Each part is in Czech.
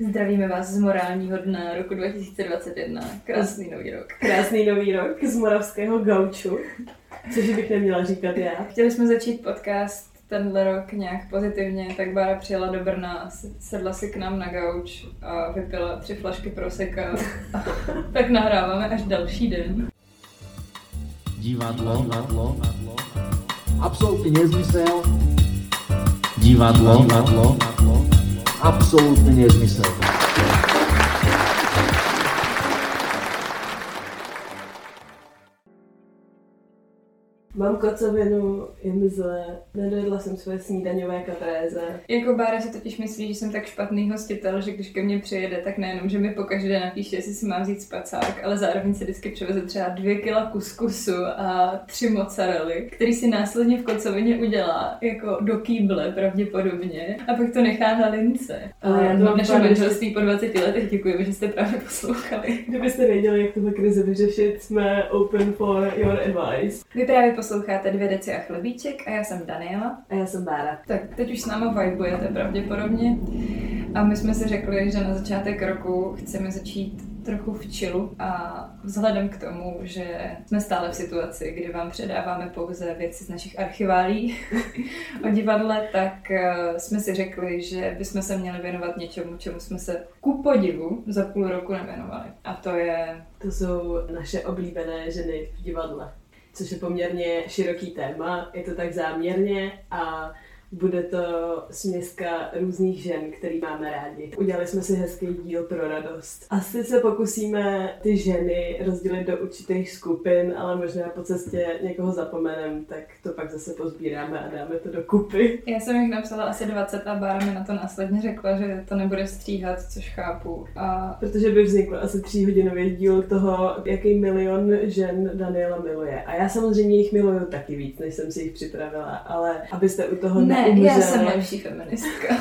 Zdravíme vás z morálního dne roku 2021. Krásný nový rok. Krásný nový rok z moravského gauču, což bych neměla říkat já. Chtěli jsme začít podcast tenhle rok nějak pozitivně, tak Bára přijela do Brna a sedla si k nám na gauč a vypila tři flašky proseka. tak nahráváme až další den. Divadlo, divadlo, absolutně nezmysel. Divadlo, divadlo, absolutně nezmysel. Mám kocovinu, je mi zle, nedojedla jsem svoje snídaňové katréze. Jako Bára si totiž myslí, že jsem tak špatný hostitel, že když ke mně přijede, tak nejenom, že mi pokaždé napíše, jestli si mám vzít spacák, ale zároveň si vždycky přiveze třeba dvě kila kuskusu a tři mozzarelly, který si následně v kocovině udělá jako do kýble pravděpodobně a pak to nechá na lince. Ale já to mám naše manželství po 20 letech děkujeme, že jste právě poslouchali. Kdybyste věděli, jak tuhle krizi vyřešit, jsme open for your advice. Vy právě posloucháte dvě deci a chlebíček a já jsem Daniela. A já jsem Bára. Tak teď už s náma vibujete pravděpodobně. A my jsme si řekli, že na začátek roku chceme začít trochu v chillu a vzhledem k tomu, že jsme stále v situaci, kdy vám předáváme pouze věci z našich archiválí o divadle, tak eh, jsme si řekli, že bychom se měli věnovat něčemu, čemu jsme se ku podivu za půl roku nevěnovali. A to je To jsou naše oblíbené ženy v divadle, což je poměrně široký téma, je to tak záměrně a bude to směska různých žen, který máme rádi. Udělali jsme si hezký díl pro radost. Asi se pokusíme ty ženy rozdělit do určitých skupin, ale možná po cestě někoho zapomenem, tak to pak zase pozbíráme a dáme to do kupy. Já jsem jich napsala asi 20 a Bára mi na to následně řekla, že to nebude stříhat, což chápu. A Protože by vznikl asi tříhodinový díl toho, jaký milion žen Daniela miluje. A já samozřejmě jich miluju taky víc, než jsem si jich připravila, ale abyste u toho ne, neumřeli, já jsem lepší feministka.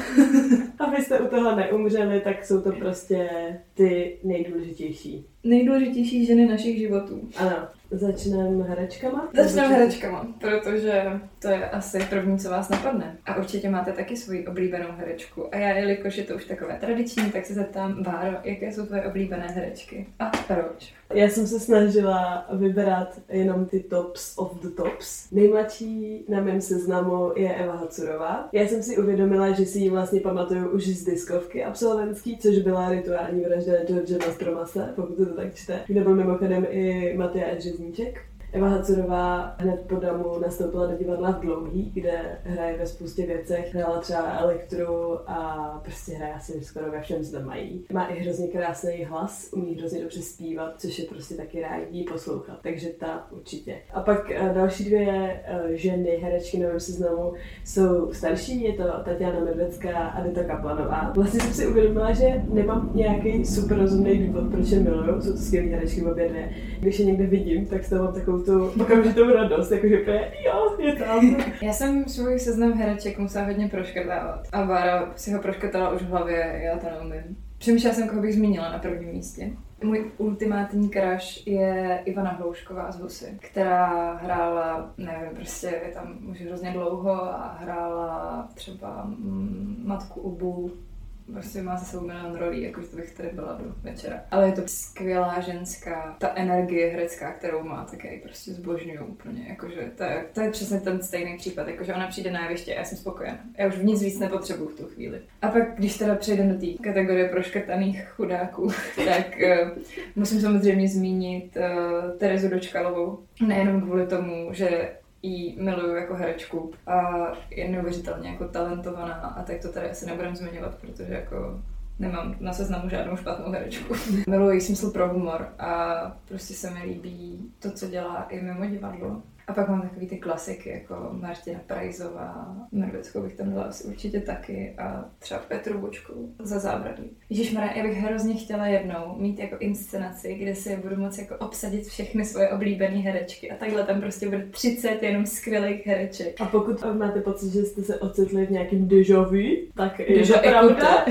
abyste u toho neumřeli, tak jsou to prostě ty nejdůležitější. Nejdůležitější ženy našich životů. Ano, začneme herečkama? Začneme herečkama, protože to je asi první, co vás napadne. A určitě máte taky svoji oblíbenou herečku. A já, jelikož je to už takové tradiční, tak se zeptám, Báro, jaké jsou tvoje oblíbené herečky? A proč? Já jsem se snažila vybrat jenom ty tops of the tops. Nejmladší na mém seznamu je Eva Hacurová. Já jsem si uvědomila, že si ji vlastně pamatuju už z diskovky absolventský, což byla rituální vražda George Mastromase, pokud to tak čte, kde byl mimochodem i Matyáš Řezníček. Eva Hacurová hned po damu nastoupila do divadla v Dlouhý, kde hraje ve spoustě věcech. Hrála třeba elektru a prostě hraje asi skoro ve všem, co mají. Má i hrozně krásný hlas, umí hrozně dobře zpívat, což je prostě taky rádi poslouchat. Takže ta určitě. A pak eh, další dvě eh, ženy, herečky na mém seznamu, jsou starší, je to Tatiana Medvecká a Dita Kaplanová. Vlastně jsem si uvědomila, že nemám nějaký super rozumný důvod, proč je miluju. Jsou to skvělé herečky obě dvě. Když je někde vidím, tak z toho mám takovou tu okamžitou radost, jakože úplně, jo, je tam. Já jsem svůj seznam hereček musela hodně proškrtávat. A Bára si ho proškrtala už v hlavě, já to neumím. Přemýšlela jsem, koho bych zmínila na prvním místě. Můj ultimátní crush je Ivana Hloušková z Husy, která hrála, nevím, prostě je tam už hrozně dlouho a hrála třeba mm, Matku Ubu, prostě má za sebou milion rolí, jakože to bych tady byla do večera. Ale je to skvělá ženská, ta energie herecká, kterou má, tak já ji prostě zbožňuju úplně, jakože to je, to je přesně ten stejný případ, jakože ona přijde na jeviště a já jsem spokojená. Já už nic víc nepotřebuju v tu chvíli. A pak, když teda přejdeme do té kategorie proškrtaných chudáků, tak uh, musím samozřejmě zmínit uh, Terezu Dočkalovou. Nejenom kvůli tomu, že ji miluju jako herečku a je neuvěřitelně jako talentovaná a tak to tady asi nebudem zmiňovat, protože jako nemám na seznamu žádnou špatnou herečku. Miluji smysl pro humor a prostě se mi líbí to, co dělá i mimo divadlo. A pak mám takový ty klasiky, jako Martina Prajzová, Medveckou bych tam dala asi určitě taky a třeba Petru Bočku za zábradlí. Ježišmarja, já bych hrozně chtěla jednou mít jako inscenaci, kde si budu moci jako obsadit všechny svoje oblíbené herečky a takhle tam prostě bude 30 jenom skvělých hereček. A pokud máte pocit, že jste se ocitli v nějakém déjà vu, tak je Déjà to pravda.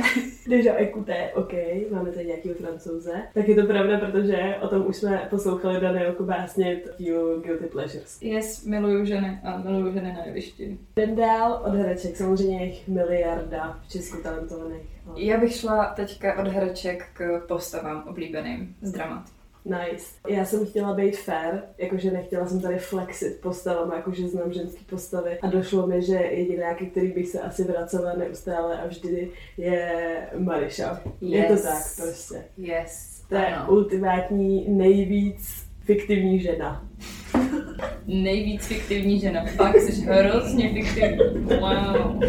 Když Ekuté, OK, máme tady nějakého francouze, tak je to pravda, protože o tom už jsme poslouchali Danielku básnit dílu Guilty Pleasures. Yes, miluju ženy a miluju ženy na jevišti. Jdem dál od hereček, samozřejmě jich miliarda v Česku talentovaných. ale- Já bych šla teďka od hereček k postavám oblíbeným z dramat. Nice. Já jsem chtěla být fair, jakože nechtěla jsem tady flexit postavama, jakože znám ženský postavy a došlo mi, že jediná, ke který bych se asi vracela neustále a vždy je Mariša. Je to Yes. tak prostě. Yes, To je ano. ultimátní, nejvíc fiktivní žena. Nejvíc fiktivní žena. Fakt jsi hrozně fiktivní. Wow.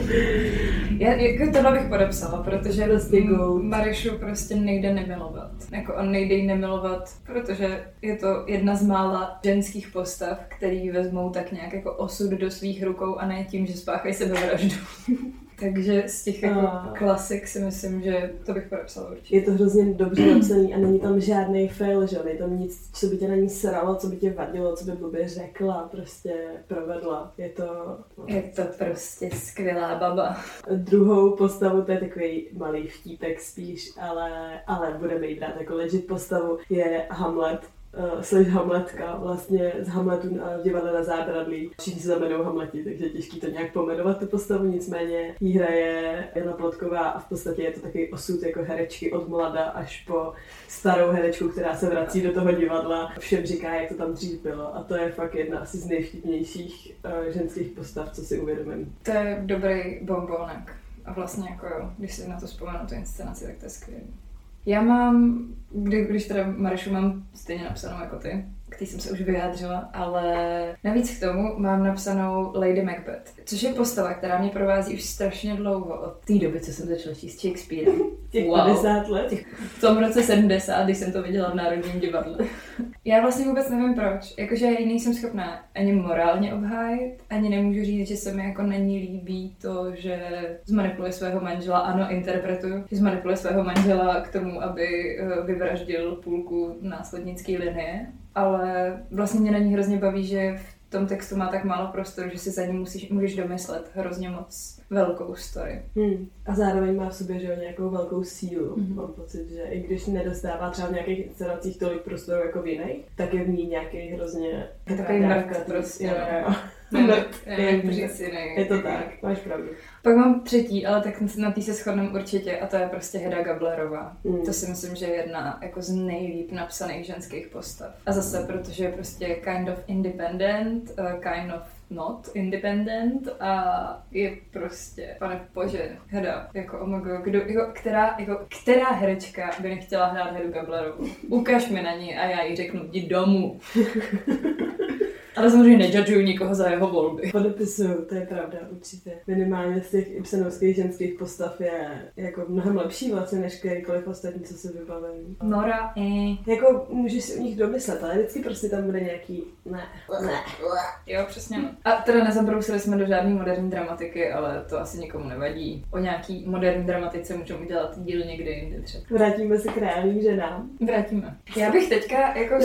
Já, jako tohle bych podepsala, protože Prostě. Marišu prostě nejde nemilovat. Jako on nejde jí nemilovat, protože je to jedna z mála ženských postav, který vezmou tak nějak jako osud do svých rukou a ne tím, že spáchají sebevraždu. Takže z těch jako A- klasik si myslím, že to bych podepsala určitě. Je to hrozně dobře napsaný a není tam žádný fail, že? Není tam nic, co by tě na ní sralo, co by tě vadilo, co by blbě řekla, prostě provedla. Je to... Je to prostě skvělá baba. Druhou postavu, to je takový malý vtípek spíš, ale, ale budeme jí brát jako legit postavu, je Hamlet. Uh, slash Hamletka, vlastně z Hamletu uh, v divadle na zábradlí. Všichni se jmenují Hamleti, takže je těžký to nějak pomenovat tu postavu, nicméně jí hraje Jana Plotková a v podstatě je to takový osud jako herečky od mlada až po starou herečku, která se vrací do toho divadla. Všem říká, jak to tam dřív bylo a to je fakt jedna asi z nejvtipnějších uh, ženských postav, co si uvědomím. To je dobrý bombonek. A vlastně jako jo, když si na to vzpomenu, tu inscenaci, tak to je skvělé. Já mám, kdy, když teda Marišu mám stejně napsanou jako ty, k té jsem se už vyjádřila, ale navíc k tomu mám napsanou Lady Macbeth, což je postava, která mě provází už strašně dlouho, od té doby, co jsem začala číst Shakespeare. Těch Wow. 50 let? V tom roce 70, když jsem to viděla v Národním divadle. Já vlastně vůbec nevím proč. Jakože nejsem schopná ani morálně obhájit, ani nemůžu říct, že se mi jako není líbí to, že zmanipuluje svého manžela. Ano, interpretuju, že zmanipuluje svého manžela k tomu, aby eh, vyvraždil půlku následnické linie. Ale vlastně mě na ní hrozně baví, že v tom textu má tak málo prostoru, že si za ní musíš, můžeš domyslet hrozně moc velkou story. Hmm. A zároveň má v sobě že nějakou velkou sílu. Mhm. Mm-hmm. Mám pocit, že i když nedostává třeba v nějakých inscenacích tolik prostoru jako v jiných, tak je v ní nějaký hrozně... Je takový tý- prostě, Jo, no. jo, Je to. Je tak, máš pravdu. Pak mám třetí, ale tak na té se shodneme určitě a to je prostě Heda Gablerová. Mm. To si myslím, že je jedna jako z nejlíp napsaných ženských postav. A zase, protože je prostě kind of independent, uh, kind of not independent a je prostě, pane bože, Heda, jako oh God, kdo, jako, která, jako, která herečka by nechtěla hrát Hedu Gablerovou? Ukaž mi na ní a já jí řeknu, jdi domů. Ale samozřejmě nejudžuju nikoho za jeho volby. Podepisuju, to je pravda, určitě. Minimálně z těch Ibsenovských ženských postav je jako mnohem lepší vlastně než kterýkoliv ostatní, co si vybavím. Nora, eh. Jako můžeš si u nich domyslet, ale vždycky prostě tam bude nějaký ne, ne. Jo, přesně. A teda nezabrousili jsme do žádné moderní dramatiky, ale to asi nikomu nevadí. O nějaký moderní dramatice můžeme udělat díl někdy jindy třeba. Vrátíme se k reálným ženám. Vrátíme. Já bych teďka jako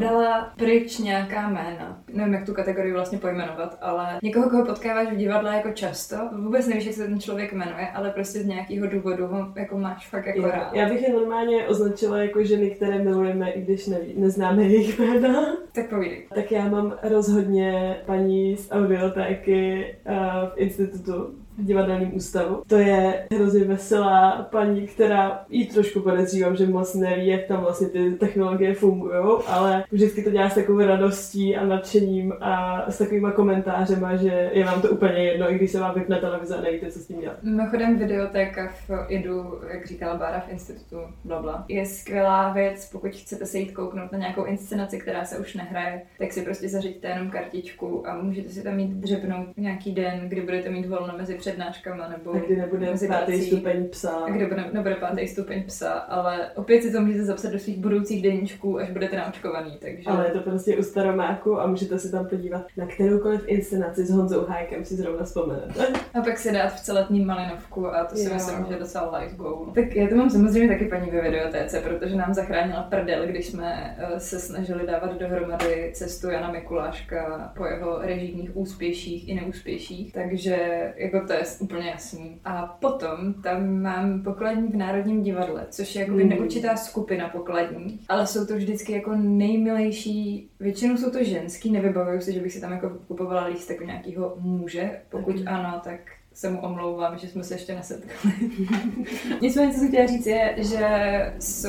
dala pryč nějaká jména. Nevím, jak tu kategorii vlastně pojmenovat, ale někoho, koho potkáváš v divadle jako často, vůbec nevíš, jak se ten člověk jmenuje, ale prostě z nějakého důvodu ho jako máš fakt jako Jo, rád. Já bych je normálně označila jako ženy, které milujeme, i když neví, neznáme jejich jména. Tak povídej. Tak já mám rozhodně paní z audiotéky uh, v institutu v divadelním ústavu. To je hrozně veselá paní, která jí trošku podezřívám, že moc neví, jak tam vlastně ty technologie fungují, ale vždycky to dělá s takovou radostí a nadšením a s takovýma komentářema, že je vám to úplně jedno, i když se vám vypne televize a nevíte, co s tím dělat. Mimochodem videotéka v IDU, jak říkala Bára v institutu, blabla, je skvělá věc, pokud chcete se jít kouknout na nějakou inscenaci, která se už nehraje, tak si prostě zařiďte jenom kartičku a můžete si tam jít dřepnout nějaký den, kdy budete mít volno mezi přednáškama nebo A kdy nebude mezi pátý prací. stupeň psa. a kde bude, nebude pátý stupeň psa, ale opět si to můžete zapsat do svých budoucích deníčků, až budete naočkovaný, takže... Ale je to prostě u staromáku a můžete si tam podívat na kteroukoliv inscenaci s Honzou Hájkem si zrovna vzpomenete. A pak si dát v celetní malinovku a to si Jo. myslím, že je docela life goal. Tak já to mám samozřejmě taky paní ve videotéce, protože nám zachránila prdel, když jsme eh, se snažili dávat dohromady cestu Jana Mikuláška po jeho režijních úspěších i neúspěších. Takže jako to je úplně jasný. A potom tam mám pokladní v Národním divadle, což je jakoby Mm. neurčitá skupina pokladní, ale jsou to vždycky jako nejmilejší, většinou jsou to ženský, nevybavuju si, že bych si tam jako kupovala lístek u nějakého muže, pokud Taky. ano, tak se mu omlouvám, že jsme se ještě nesetkali. Nicméně, co jsem chtěla říct, je, že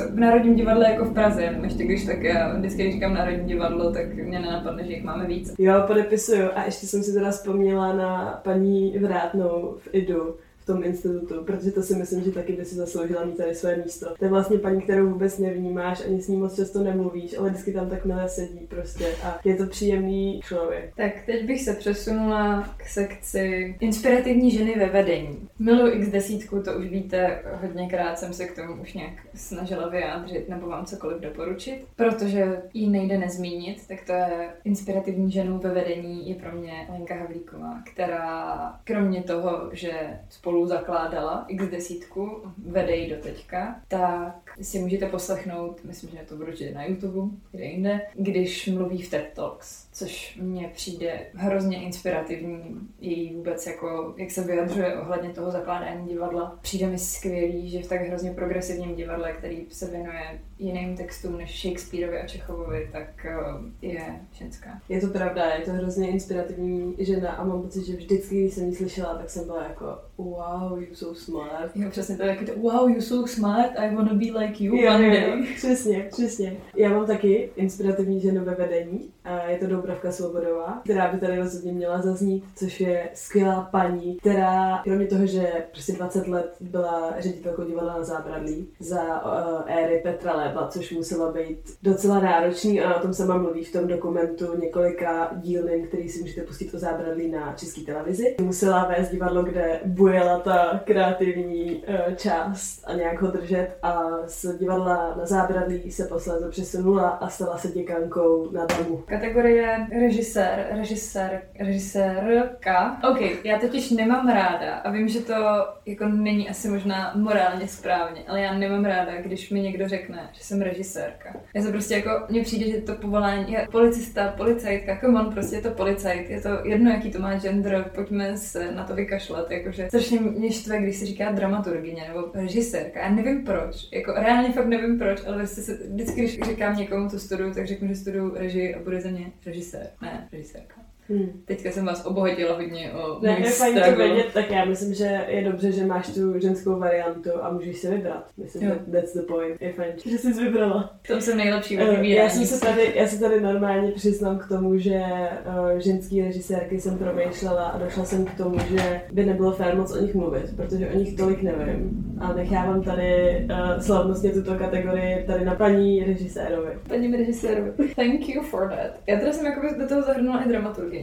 v Národním divadle jako v Praze, ještě když tak já vždycky, když říkám Národní divadlo, tak mě nenapadne, že jich máme víc. Jo, podepisuju. A ještě jsem si teda vzpomněla na paní Vrátnou v IDU tom institutu, protože to si myslím, že taky by si zasloužila mít tady své místo. To je vlastně paní, kterou vůbec nevnímáš, ani s ní moc často nemluvíš, ale vždycky tam tak milé sedí prostě a je to příjemný člověk. Tak teď bych se přesunula k sekci inspirativní ženy ve vedení. Miluji x desítku, to už víte, hodněkrát jsem se k tomu už nějak snažila vyjádřit nebo vám cokoliv doporučit, protože ji nejde nezmínit, tak to je inspirativní ženou ve vedení je pro mě Lenka Havlíková, která kromě toho, že spolu zakládala x desítku, vede ji do teďka, tak si můžete poslechnout, myslím, že to bude určitě na YouTube, kde jinde, když mluví v TED Talks, což mně přijde hrozně inspirativní, její vůbec jako, jak se vyjadřuje ohledně toho zakládání divadla. Přijde mi skvělý, že v tak hrozně progresivním divadle, který se věnuje jiným textům než Shakespeareovi a Čechovovi, tak eh, je ženská. Je to pravda, je to hrozně inspirativní žena a mám pocit, že vždycky, když jsem ji slyšela, tak jsem byla jako wow, you so smart. Jo, přesně to je taky to, wow, you're so smart, I wanna be like you Jo, one jo, day. přesně, přesně. Já mám taky inspirativní ženu ve vedení je to Doubravka Svobodová, která by tady rozhodně měla zaznít, což je skvělá paní, která kromě toho, že prostě 20 let byla ředitelkou divadla na zábradlí za uh, éry Petra Léba, což muselo být docela náročný a o tom sama mluví v tom dokumentu několika dílným, který si můžete pustit o zábradlí na české televizi. Musela vést divadlo, kde bujela ta kreativní uh, část a nějak ho držet a z divadla na zábradlí se posléze přesunula a stala se děkankou na damu. Kategorie režisér, režisér, režisérka. OK, já totiž nemám ráda a vím, že to jako není asi možná morálně správně, ale já nemám ráda, když mi někdo řekne, že jsem režisérka. Já se prostě jako, mně přijde, že to povolání je policista, policajtka, come on, prostě je to policajt, je to jedno, jaký to má gender, pojďme se na to vykašlat, jakože strašně mě štve, když se říká dramaturgině nebo režisérka, já nevím proč, jako reálně fakt nevím proč, ale prostě se, vždycky, když říkám někomu, co studuju, tak řeknu, že studuju režii a bude za ně režisér, ne režisérka. Hmm. Teďka jsem vás obohatila hodně o Ne, můj je fajn to vědět, tak já myslím, že je dobře, že máš tu ženskou variantu a můžeš si vybrat. Myslím, Jo. že that's the point. Je fajn, že jsi vybrala. V tom jsem nejlepší ve vybírání. Já jsem se tady, já se tady normálně přiznám k tomu, že uh, ženský režisérky jsem promýšlela a došla jsem k tomu, že by nebylo fér moc o nich mluvit, protože o nich tolik nevím. A nechávám tady uh, slavnostně tuto kategorii tady na paní režisérovi. Paní režisérovi. Thank you for that. Já teda jsem jakoby do toho zahrnula i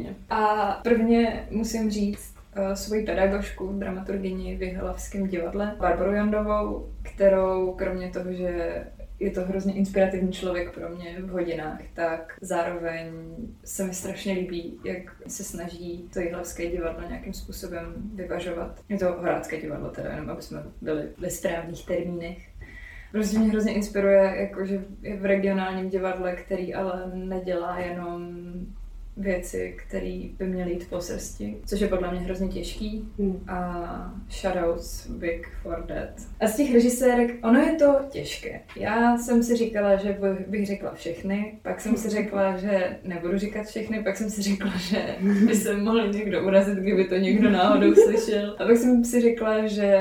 dramaturgině. A prvně musím říct uh, svoji pedagožku, dramaturgyni v Jihlavském divadle, Barbaru Jandovou, kterou kromě toho, že je to hrozně inspirativní člověk pro mě v hodinách, tak zároveň se mi strašně líbí, jak se snaží to jihlavské divadlo nějakým způsobem vyvažovat. Je to horácké divadlo teda, jenom aby jsme byli ve správných termínech. Prostě mě hrozně inspiruje, jakože je v regionálním divadle, který ale nedělá jenom věci, které by měly jít po srsti, což je podle mě hrozně těžký Hmm. a shoutouts big for that. A z těch režisérek, ono je to těžké. Já jsem si říkala, že bych- bych řekla všechny, pak jsem si řekla, že nebudu říkat všechny, pak jsem si řekla, že by se mohl někdo urazit, kdyby to někdo náhodou slyšel. A pak jsem si řekla, že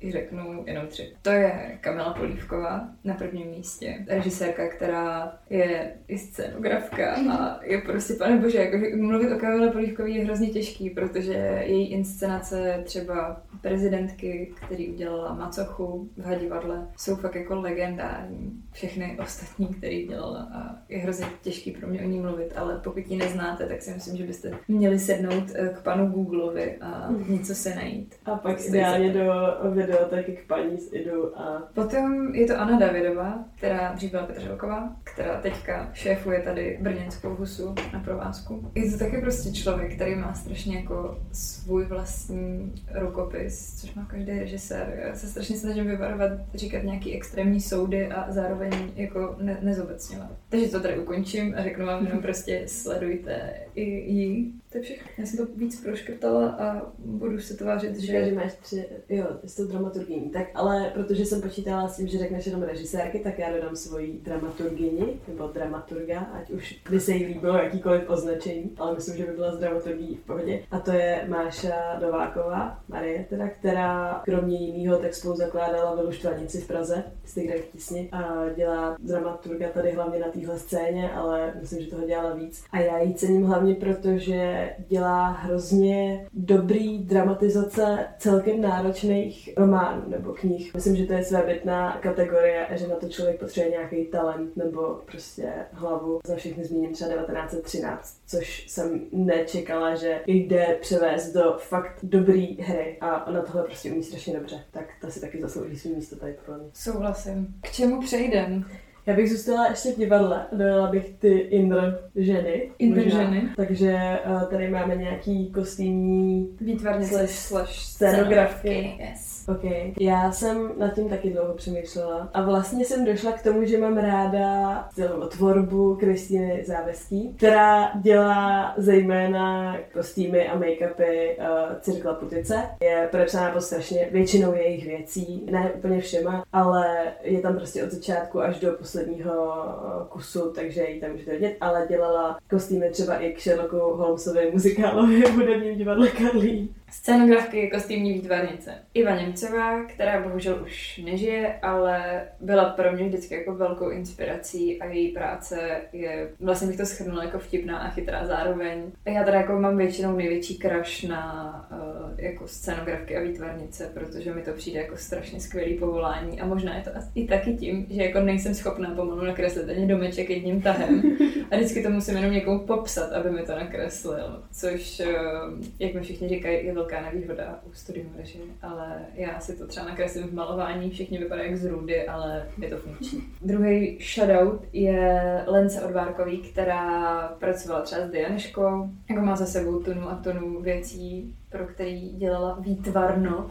ji řeknu jenom tři. To je Kamila Polívková na prvním místě. Režisérka, která je i scénografka a je prostě, pane bože, jako, mluvit o Kamile Polívkové je hrozně těžký, protože její inscenace třeba prezidentky, který udělala Macochu v Hadivadle, jsou fakt jako legendární. Všechny ostatní, který dělala a je hrozně těžký pro mě o ní mluvit, ale pokud ji neznáte, tak si myslím, že byste měli sednout eh, k panu Googlovi a něco se najít. A pak ideálně do videoteky k paní z Idu a Potom je to Anna Davidová, která dřív byla Petrželková, která teďka šéfuje tady brněnskou husu na provázku. Je to taky prostě člověk, který má strašně jako svůj vlastní rukopis, což má každý režisér. Já se strašně snažím vyvarovat, říkat nějaký extrémní soudy a zároveň jako ne- nezobecňovat. Takže to tady ukončím a řeknu vám jenom prostě sledujte i jí. To je všechno. Já jsem to víc proškrtala a budu se tvářit, Že, že že máš tři, jo, s tou dramaturgyní. Tak ale protože jsem počítala s tím, že řekneš jenom režisérky, tak já dodám svoji dramaturgyni, nebo dramaturga, ať už by se jí líbilo jakýkoliv označení, ale myslím, že by byla z dramaturgií v pohodě. A to je Máša Nováková, Marie teda, která kromě jiného tak spolu zakládala Velu Štvanici v Praze, z Tigra v tísni, a dělá dramaturga tady hlavně na téhle scéně, ale myslím, že toho dělala víc. A já ji cením hlavně proto, že dělá hrozně dobrý dramatizace celkem náročných románů nebo knih. Myslím, že to je svébytná kategorie že na to člověk potřebuje nějaký talent nebo prostě hlavu. Za všechny zmíním třeba 1913, což jsem nečekala, že jde převést do fakt dobrý hry a ona tohle prostě umí strašně dobře. Tak ta si taky zaslouží svý místo tady pro mě. souhlasím. K čemu přejdem? Já bych zůstala ještě v divadle a dojela bych ty Indr ženy. Indr možná. ženy. Takže uh, tady máme nějaký kostýmní Výtvarnice Slash slash scénografky. Yes. OK. Já jsem nad tím taky dlouho přemýšlela a vlastně jsem došla k tomu, že mám ráda celou tvorbu Kristýny Záveský, která dělá zejména kostýmy a make-upy uh, Cirkla Putice. Je podepsaná pod strašně většinou jejich věcí, ne úplně všema, ale je tam prostě od začátku až do posledního uh, kusu, takže ji tam můžete vidět, ale dělala kostýmy třeba i k Sherlocku Holmesovi muzikálovi v hudebním divadle Karlín. Scénografky kostýmní výtvarnice. Iva Němcová, která bohužel už nežije, ale byla pro mě vždycky jako velkou inspirací a její práce je, vlastně bych to schrnula jako vtipná a chytrá zároveň. Já teda jako mám většinou největší crush na uh, jako scénografky a výtvarnice, protože mi to přijde jako strašně skvělý povolání a možná je to i taky tím, že jako nejsem schopná pomalu nakreslit ani domeček jedním tahem a vždycky to musím jenom někomu popsat, aby mi to nakreslil, což, uh, jak mi všichni říkají, je velká nevýhoda u studium režie, ale já si to třeba nakreslím v malování, všichni vypadají jak z rudy, ale je to funkční. Druhý shoutout je Lence Odvárkový, která pracovala třeba s Dianeškou, jako má za sebou tunu a tunu věcí, pro který dělala výtvarno,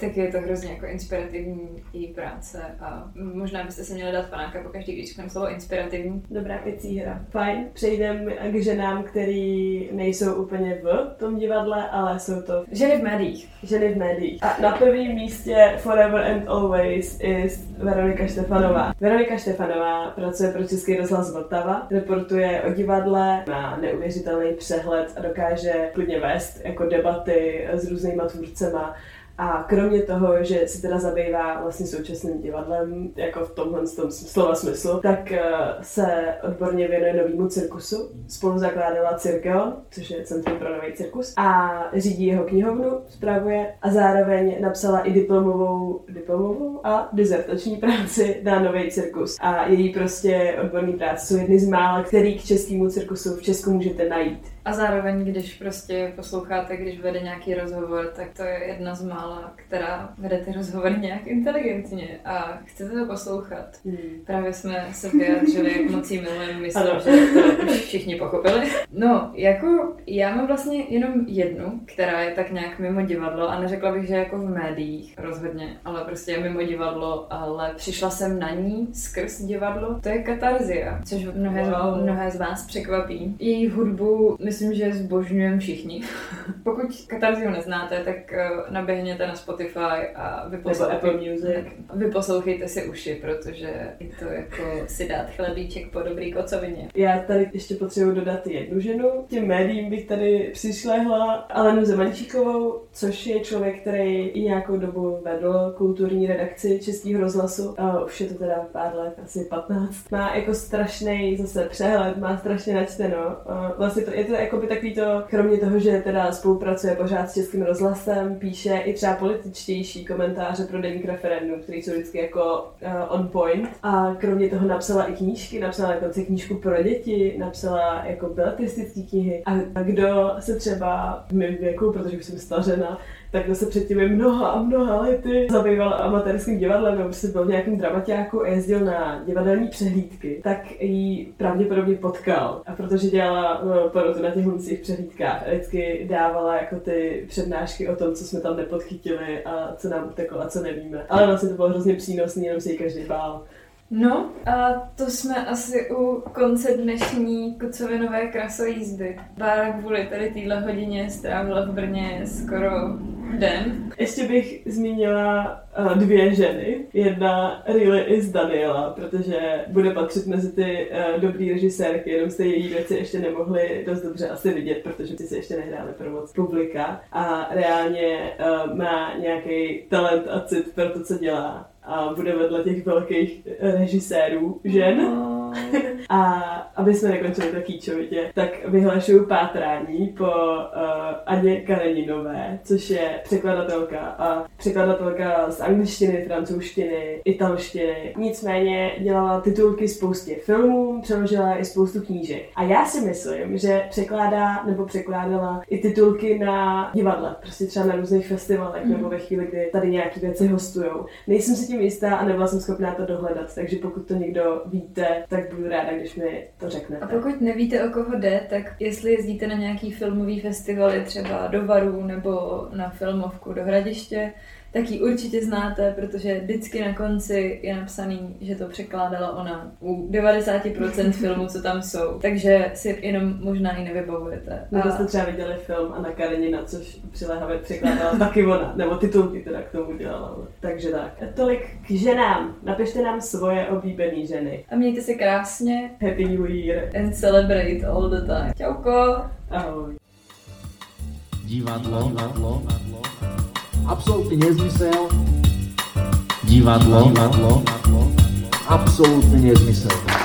tak je to hrozně jako inspirativní její práce a možná byste se měli dát panáka pokaždý, když řekneme slovo inspirativní. Dobrá picí hra. Fajn. Přejdeme k ženám, který nejsou úplně v tom divadle, ale jsou to Ženy v médiích. ženy v médiích. A na prvním místě Forever and Always is Veronika Štefanová. Veronika Štefanová pracuje pro Český rozhlas Vltava, reportuje o divadle, má neuvěřitelný přehled a dokáže klidně vést jako debaty s různýma tvůrcema. A kromě toho, že se teda zabývá vlastně současným divadlem, jako v tomhle tom slova smyslu, tak eh, se odborně věnuje novému cirkusu. Spolu zakládala Cirkeon, což je Centrum pro nový cirkus, a řídí jeho knihovnu, zpravuje a zároveň napsala i diplomovou, diplomovou a dizertační práci na nový cirkus. A její prostě odborný práce jsou jedny z mála, který k českému cirkusu v Česku můžete najít. A zároveň, když prostě posloucháte, když vede nějaký rozhovor, tak to je jedna z mála, která vede ty rozhovory nějak inteligentně a chcete to poslouchat. Hmm. Právě jsme se vyjádřili, jak moc jí milujeme, myslím, Ano. že to už všichni pochopili. No, jako já mám vlastně jenom jednu, která je tak nějak mimo divadlo a neřekla bych, že jako v médiích rozhodně, ale prostě je mimo divadlo, ale přišla jsem na ní skrz divadlo. To je Katarzia, což mnohé, Wow. mnohé z vás překvapí. Její hudbu myslím, že zbožňujeme všichni. Pokud Katarziu neznáte, tak eh, naběhněte na Spotify a vyposlouchejte, Apple Music. vyposlouchejte si uši, protože je to jako si dát chlebíček po dobrý kocovině. Já tady ještě potřebuji dodat jednu ženu. Těm médiím bych tady přišlehla Alenu Zemančíkovou, což je člověk, který i nějakou dobu vedl kulturní redakci Českého rozhlasu. A už je to teda pár let, asi 15. Má jako strašný zase přehled, má strašně načteno. A vlastně to, je to jako by takový to, kromě toho, že teda spolupracuje pořád s Českým rozhlasem, píše i třeba političtější komentáře pro deník referendum, který jsou vždycky jako uh, on point. A kromě toho napsala i knížky, napsala dokonce knížku pro děti, napsala jako beletristické knihy. A kdo se třeba v mém věku, protože už jsem stařena, tak to se před těmi mnoha a mnoha lety zabýval amatérským divadlem, nebo prostě byl v nějakém dramaťáku a jezdil na divadelní přehlídky, tak ji pravděpodobně potkal. A protože dělala no, porotu na těch huncích přehlídkách, vždycky dávala jako ty přednášky o tom, co jsme tam nepodchytili a co nám uteklo a co nevíme. Ale vlastně to bylo hrozně přínosné, jenom se jí každý bál. No a to jsme asi u konce dnešní kucovinové krasojízdy. Bára kvůli tady téhle hodině strávila v Brně skoro den. Ještě bych zmínila uh, dvě ženy. Jedna really is Daniela, protože bude patřit mezi ty uh, dobrý režisérky, jenom jste její věci ještě nemohli dost dobře asi vidět, protože ty se ještě nehráli pro moc publika a reálně uh, má nějaký talent a cit pro to, co dělá a bude vedle těch velkých režisérů žen. A aby jsme nekončili tak kýčovitě, tak vyhlašuju pátrání po uh, Aně Kareninové, což je překladatelka a překladatelka z angličtiny, francouzštiny, italštiny. Nicméně dělala titulky spoustě filmů, přeložila i spoustu knížek. A já si myslím, že překládá nebo překládala i titulky na divadle, prostě třeba na různých festivalech mm. nebo ve chvíli, kdy tady nějaké věci hostujou. Nejsem si tím jistá a nebyla jsem schopná to dohledat, takže pokud to někdo víte, tak budu ráda, když mi to řeknete. A pokud nevíte, o koho jde, tak jestli jezdíte na nějaký filmový festivaly, třeba do Varu nebo na filmovku do Hradiště, tak ji určitě znáte, protože vždycky na konci je napsaný, že to překládala ona u 90% filmů, co tam jsou. Takže si jenom možná i nevybavujete. No, a... jste třeba viděli film Anna Karenina, což přiléhavě překládala taky ona, nebo titulky teda k tomu dělala. Takže tak. Tolik k ženám. Napište nám svoje oblíbené ženy. A mějte se krásně. Happy New Year. And celebrate all the time. Čauko. Ahoj. Divadlo. Divadlo. Absolutný nezmysel. Divadlo. Divadlo. Absolutný nezmysel.